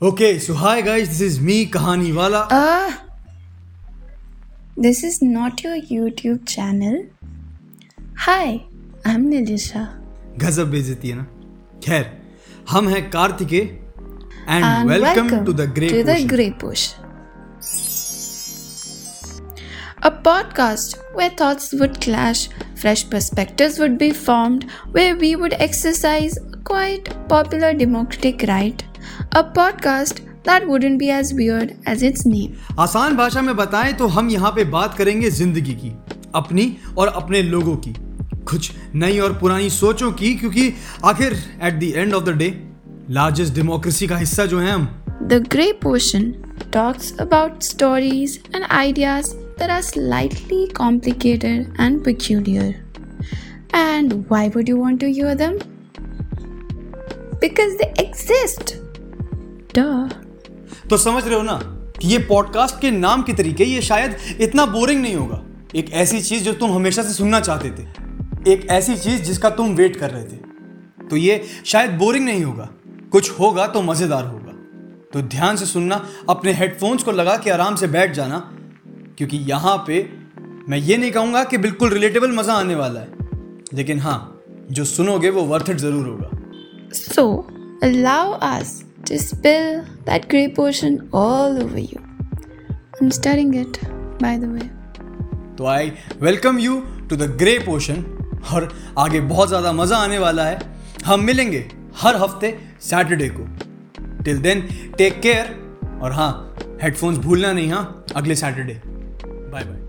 Okay, so hi guys, this is me, Kahani Wala. Uh, this is not your YouTube channel. Hi, I'm Nilisha. गजब बेइज्जती है ना खैर हम हैं Kartikey and And welcome to the Grey to the Grey Potion. A podcast where thoughts would clash, fresh perspectives would be formed, where we would exercise a quite popular democratic right. uh podcast That wouldn't be as weird as its name. आसान भाषा में बताएँ तो हम यहाँ पे बात करेंगे ज़िंदगी की अपनी और अपने लोगों की। कुछ नई और पुरानी सोचों की क्योंकि आखिर at the end of the day largest democracy का हिस्सा जो है हम। The Grey Portion talks about stories and ideas that are slightly complicated and peculiar and why would you want to hear them because they exist Duh. तो समझ रहे हो ना कि ये पॉडकास्ट के नाम के तरीके ये शायद इतना बोरिंग नहीं होगा। एक ऐसी चीज़ जो तुम हमेशा से सुनना चाहते थे। एक ऐसी चीज़ जिसका तुम वेट कर रहे थे। तो ये शायद बोरिंग नहीं होगा। कुछ होगा तो मज़ेदार होगा। तो ध्यान से सुनना अपने हेडफोन्स को लगा के आराम से बैठ जाना। क्योंकि यहाँ पे मैं ये नहीं कहूँगा कि बिल्कुल रिलेटेबल मज़ा आने वाला है। लेकिन हाँ जो सुनोगे वो वर्थ इट ज़रूर होगा। So, allow us to spill that grey potion all over you. I'm studying it, by the way. तो I welcome you to the Grey Portion और आगे बहुत ज़्यादा मज़ा आने वाला है हम मिलेंगे हर हफ़्ते सैटरडे को टिल देन टेक केयर और हाँ हेडफोन्स भूलना नहीं हाँ अगले सैटरडे बाय बाय